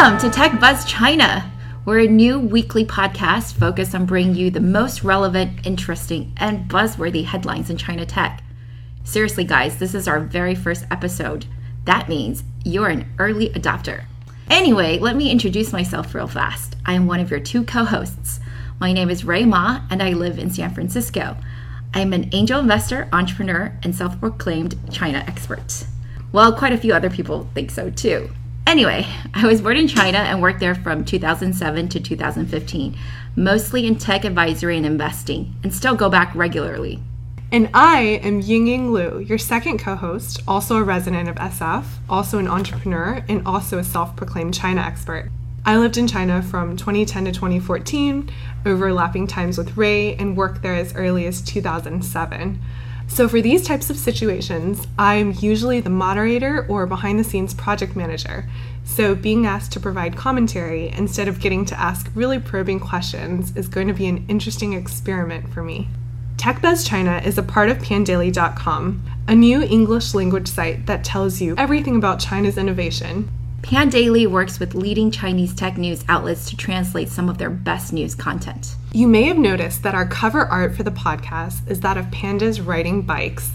Welcome to Tech Buzz China. We're a new weekly podcast focused on bringing you the most relevant, interesting, and buzzworthy headlines in China tech. Seriously, guys, this is our very first episode. That means you're an early adopter. Anyway, let me introduce myself real fast. I am one of your two co hosts. My name is Rui Ma, and I live in San Francisco. I'm an angel investor, entrepreneur, and self proclaimed China expert. Well, quite a few other people think so too. Anyway, I was born in China and worked there from 2007 to 2015, mostly in tech advisory and investing, and still go back regularly. And I am Yingying Liu, your second co host, also a resident of SF, also an entrepreneur, and also a self proclaimed China expert. I lived in China from 2010 to 2014, overlapping times with Rui, and worked there as early as 2007. So, for these types of situations, I'm usually the moderator or behind the scenes project manager. So, being asked to provide commentary instead of getting to ask really probing questions is going to be an interesting experiment for me. TechBuzz China is a part of pandaily.com, a new English language site that tells you everything about China's innovation. Pandaily works with leading Chinese tech news outlets to translate some of their best news content. You may have noticed that our cover art for the podcast is that of pandas riding bikes.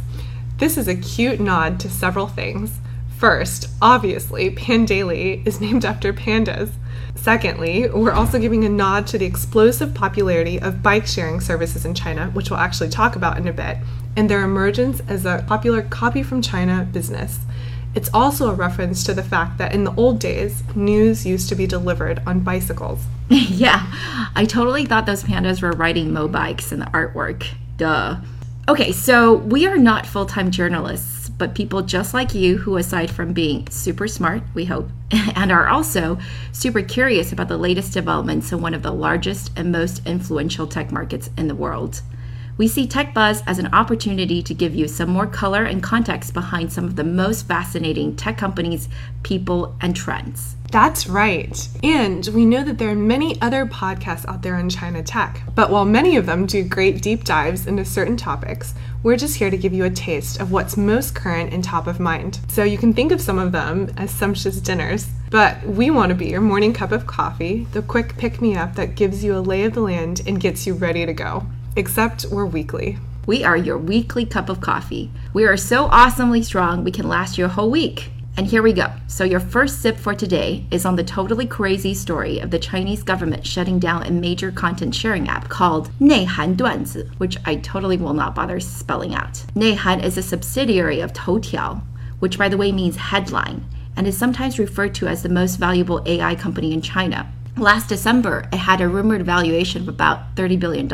This is a cute nod to several things. First, obviously, Pandaily is named after pandas. Secondly, we're also giving a nod to the explosive popularity of bike sharing services in China, which we'll actually talk about in a bit, and their emergence as a popular copy from China business. It's also a reference to the fact that in the old days, news used to be delivered on bicycles. yeah, I totally thought those pandas were riding mobikes in the artwork. Duh. Okay, so we are not full time journalists, but people just like you who, aside from being super smart, we hope, and are also super curious about the latest developments in one of the largest and most influential tech markets in the world. We see Tech Buzz as an opportunity to give you some more color and context behind some of the most fascinating tech companies, people, and trends. That's right. And we know that there are many other podcasts out there on China tech. But while many of them do great deep dives into certain topics, we're just here to give you a taste of what's most current and top of mind. So you can think of some of them as sumptuous dinners. But we want to be your morning cup of coffee, the quick pick me up that gives you a lay of the land and gets you ready to go except we're weekly. We are your weekly cup of coffee. We are so awesomely strong, we can last you a whole week. And here we go. So, your first sip for today is on the totally crazy story of the Chinese government shutting down a major content sharing app called Neihan Duanzi, which I totally will not bother spelling out. Neihan is a subsidiary of Toutiao, which, by the way, means headline, and is sometimes referred to as the most valuable AI company in China. Last December, it had a rumored valuation of about $30 billion.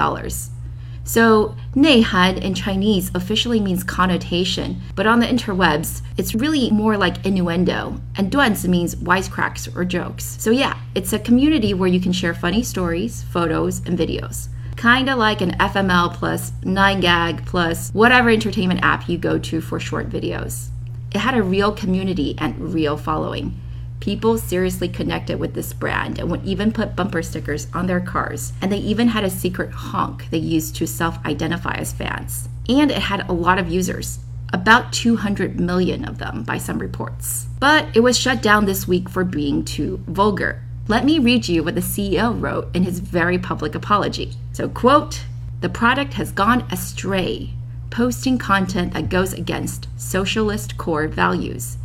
So, Neihan in Chinese officially means connotation, but on the interwebs, it's really more like innuendo, and duanzi means wisecracks or jokes. So, yeah, it's a community where you can share funny stories, photos, and videos. Kinda like an FML plus 9gag plus whatever entertainment app you go to for short videos. It had a real community and real following. People seriously connected with this brand and would even put bumper stickers on their cars. And they even had a secret honk they used to self identify as fans. And it had a lot of users, about 200 million of them by some reports. But it was shut down this week for being too vulgar. Let me read you what the CEO wrote in his very public apology. So, quote, the product has gone astray, posting content that goes against socialist core values.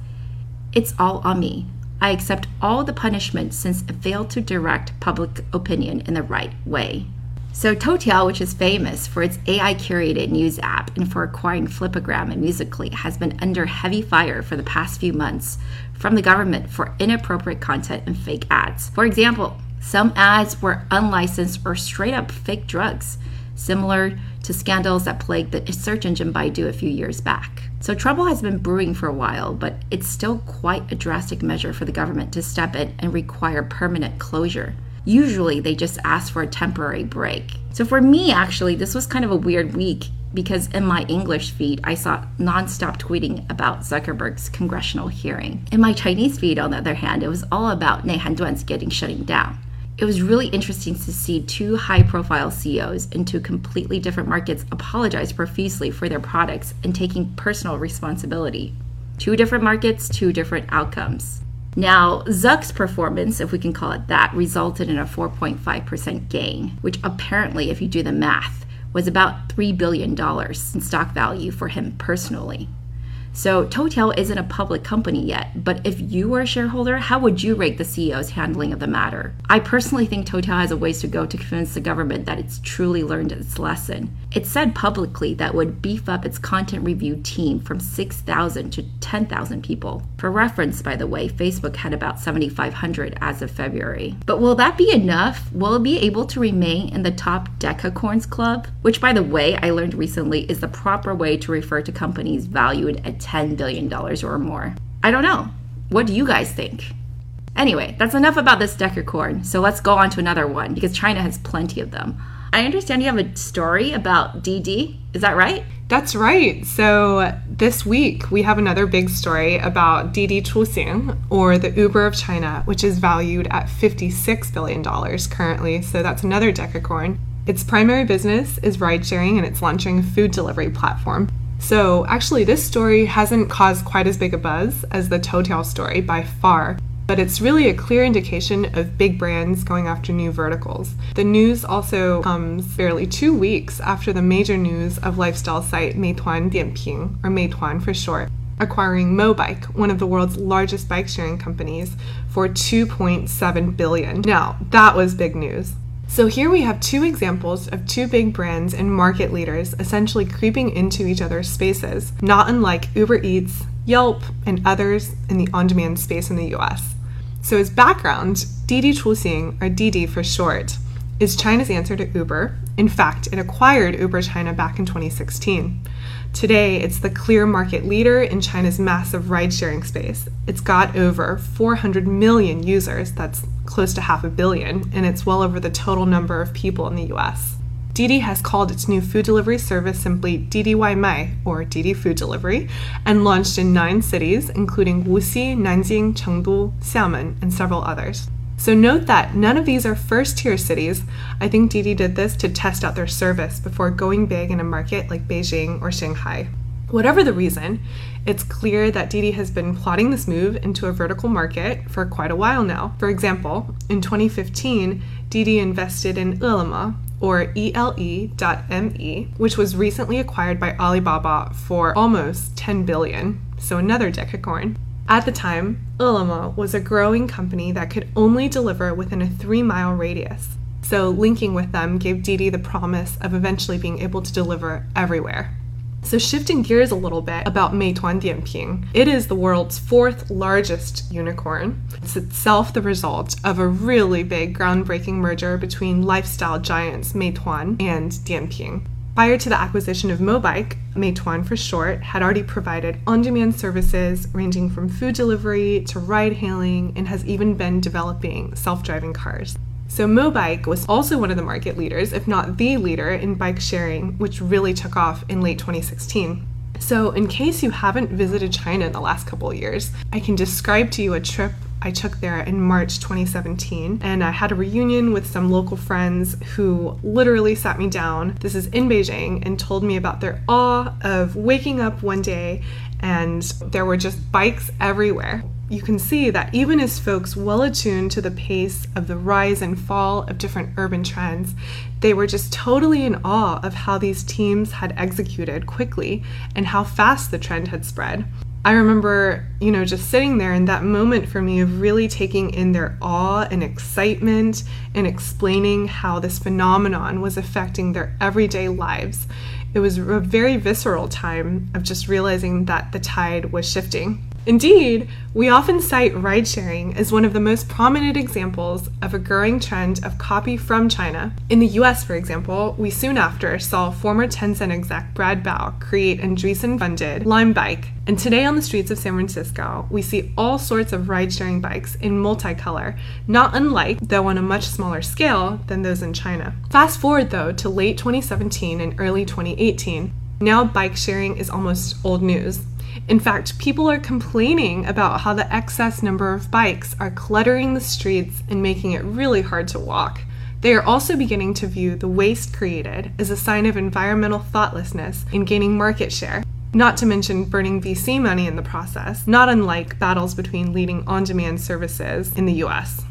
It's all on me. I accept all the punishment since it failed to direct public opinion in the right way. So, Toutiao, which is famous for its AI curated news app and for acquiring Flipagram and Musical.ly, has been under heavy fire for the past few months from the government for inappropriate content and fake ads. For example, some ads were unlicensed or straight up fake drugs, similar to scandals that plagued the search engine Baidu a few years back. So trouble has been brewing for a while, but it's still quite a drastic measure for the government to step in and require permanent closure. Usually they just ask for a temporary break. So for me, actually, this was kind of a weird week because in my English feed, I saw nonstop tweeting about Zuckerberg's congressional hearing. In my Chinese feed, on the other hand, it was all about Neihan Duanzi getting shutting down it was really interesting to see two high profile CEOs in two completely different markets apologize profusely for their products and taking personal responsibility. Two different markets, two different outcomes. Now, Zuck's performance, if we can call it that, resulted in a 4.5% gain, which apparently, if you do the math, was about $3 billion in stock value for him personally. So Toutiao isn't a public company yet, but if you were a shareholder, how would you rate the CEO's handling of the matter? I personally think Toutiao has a ways to go to convince the government that it's truly learned its lesson. It said publicly that would beef up its content review team from 6,000 to 10,000 people. For reference, by the way, Facebook had about 7,500 as of February. But will that be enough? Will it be able to remain in the top decacorns club? Which, by the way, I learned recently is the proper way to refer to companies valued at $10 billion or more. I don't know. What do you guys think? Anyway, that's enough about this decacorn, so let's go on to another one because China has plenty of them. I understand you have a story about Didi, Is that right? That's right. So this week we have another big story about Didi Chuxing, or the Uber of China, which is valued at $56 billion currently. So that's another decacorn. Its primary business is ride sharing and it's launching a food delivery platform. So, actually, this story hasn't caused quite as big a buzz as the Toutiao story by far, but it's really a clear indication of big brands going after new verticals. The news also comes barely two weeks after the major news of lifestyle site Meituan Dianping, or Meituan for short, acquiring Mobike, one of the world's largest bike sharing companies, for 2.7 billion. Now, that was big news. So here we have two examples of two big brands and market leaders essentially creeping into each other's spaces, not unlike Uber Eats, Yelp, and others in the on demand space in the US. So, as background, Didi Chuxing, or Didi for short, is China's answer to Uber. In fact, it acquired Uber China back in 2016. Today, it's the clear market leader in China's massive ride sharing space. It's got over 400 million users, that's close to half a billion, and it's well over the total number of people in the US. Didi has called its new food delivery service simply Didi Waimai, or Didi Food Delivery, and launched in nine cities, including Wuxi, Nanjing, Chengdu, Xiamen, and several others. So note that none of these are first tier cities. I think Didi did this to test out their service before going big in a market like Beijing or Shanghai. Whatever the reason, it's clear that Didi has been plotting this move into a vertical market for quite a while now. For example, in 2015, Didi invested in Ele.me, or ELE.me, which was recently acquired by Alibaba for almost 10 billion, so another decacorn. At the time, Ele.me was a growing company that could only deliver within a three mile radius. So, linking with them gave Didi the promise of eventually being able to deliver everywhere. So, shifting gears a little bit about Meituan Dianping, it is the world's fourth largest unicorn. It's itself the result of a really big groundbreaking merger between lifestyle giants Meituan and Dianping. Prior to the acquisition of Mobike, Meituan for short, had already provided on demand services ranging from food delivery to ride hailing and has even been developing self driving cars. So, Mobike was also one of the market leaders, if not the leader, in bike sharing, which really took off in late 2016. So, in case you haven't visited China in the last couple of years, I can describe to you a trip I took there in March 2017. And I had a reunion with some local friends who literally sat me down, this is in Beijing, and told me about their awe of waking up one day and there were just bikes everywhere. You can see that even as folks well attuned to the pace of the rise and fall of different urban trends, they were just totally in awe of how these teams had executed quickly and how fast the trend had spread. I remember, you know, just sitting there in that moment for me of really taking in their awe and excitement and explaining how this phenomenon was affecting their everyday lives. It was a very visceral time of just realizing that the tide was shifting. Indeed, we often cite ride sharing as one of the most prominent examples of a growing trend of copy from China. In the US, for example, we soon after saw former Tencent exec Brad Bao create Andreessen funded Lime Bike. And today on the streets of San Francisco, we see all sorts of ride sharing bikes in multicolor, not unlike, though on a much smaller scale, than those in China. Fast forward though to late 2017 and early 2018. Now, bike sharing is almost old news. In fact, people are complaining about how the excess number of bikes are cluttering the streets and making it really hard to walk. They are also beginning to view the waste created as a sign of environmental thoughtlessness in gaining market share. not to mention burning VC money in the process, not unlike battles between leading on demand services in the US.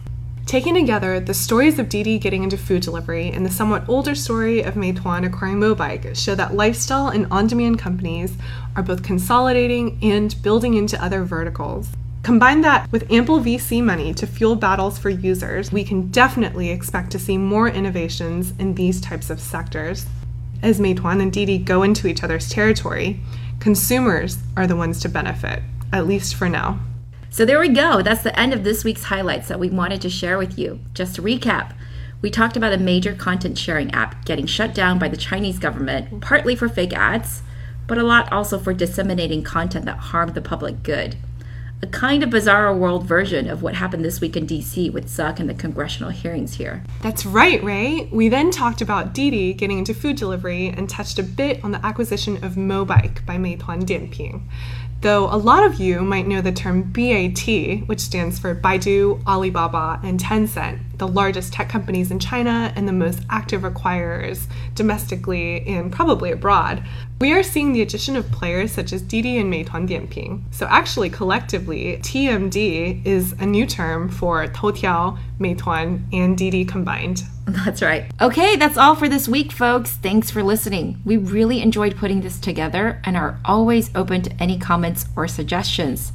Taken together, the stories of Didi getting into food delivery and the somewhat older story of Meituan acquiring Mobike show that lifestyle and on demand companies are both consolidating and building into other verticals. Combine that with ample VC money to fuel battles for users, we can definitely expect to see more innovations in these types of sectors. As Meituan and Didi go into each other's territory, consumers are the ones to benefit, at least for now. So there we go. That's the end of this week's highlights that we wanted to share with you. Just to recap, we talked about a major content sharing app getting shut down by the Chinese government, partly for fake ads, but a lot also for disseminating content that harmed the public good. A kind of bizarre world version of what happened this week in DC with Zuck and the congressional hearings here. That's right, Rui. We then talked about Didi getting into food delivery and touched a bit on the acquisition of Mobike by Meituan Dianping though a lot of you might know the term BAT, which stands for Baidu, Alibaba, and Tencent, the largest tech companies in China and the most active acquirers domestically and probably abroad. We are seeing the addition of players such as Didi and Meituan Dianping. So actually collectively, TMD is a new term for Toutiao, Meituan, and Didi combined. That's right. Okay, that's all for this week, folks. Thanks for listening. We really enjoyed putting this together and are always open to any comments or suggestions.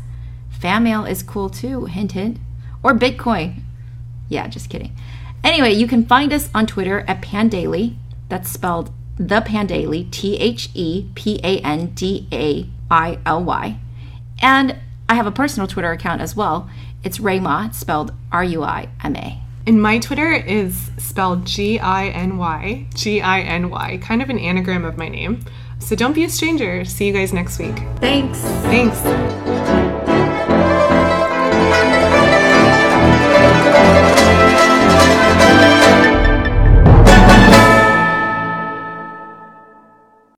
Fan mail is cool too, hint hint. Or Bitcoin. Yeah, just kidding. Anyway, you can find us on Twitter at Pandaily. That's spelled the Pandaily, T H E P A N D A I L Y. And I have a personal Twitter account as well. It's Rayma, spelled R U I M A. And my Twitter is spelled G I N Y, G I N Y, kind of an anagram of my name. So don't be a stranger. See you guys next week. Thanks. Thanks.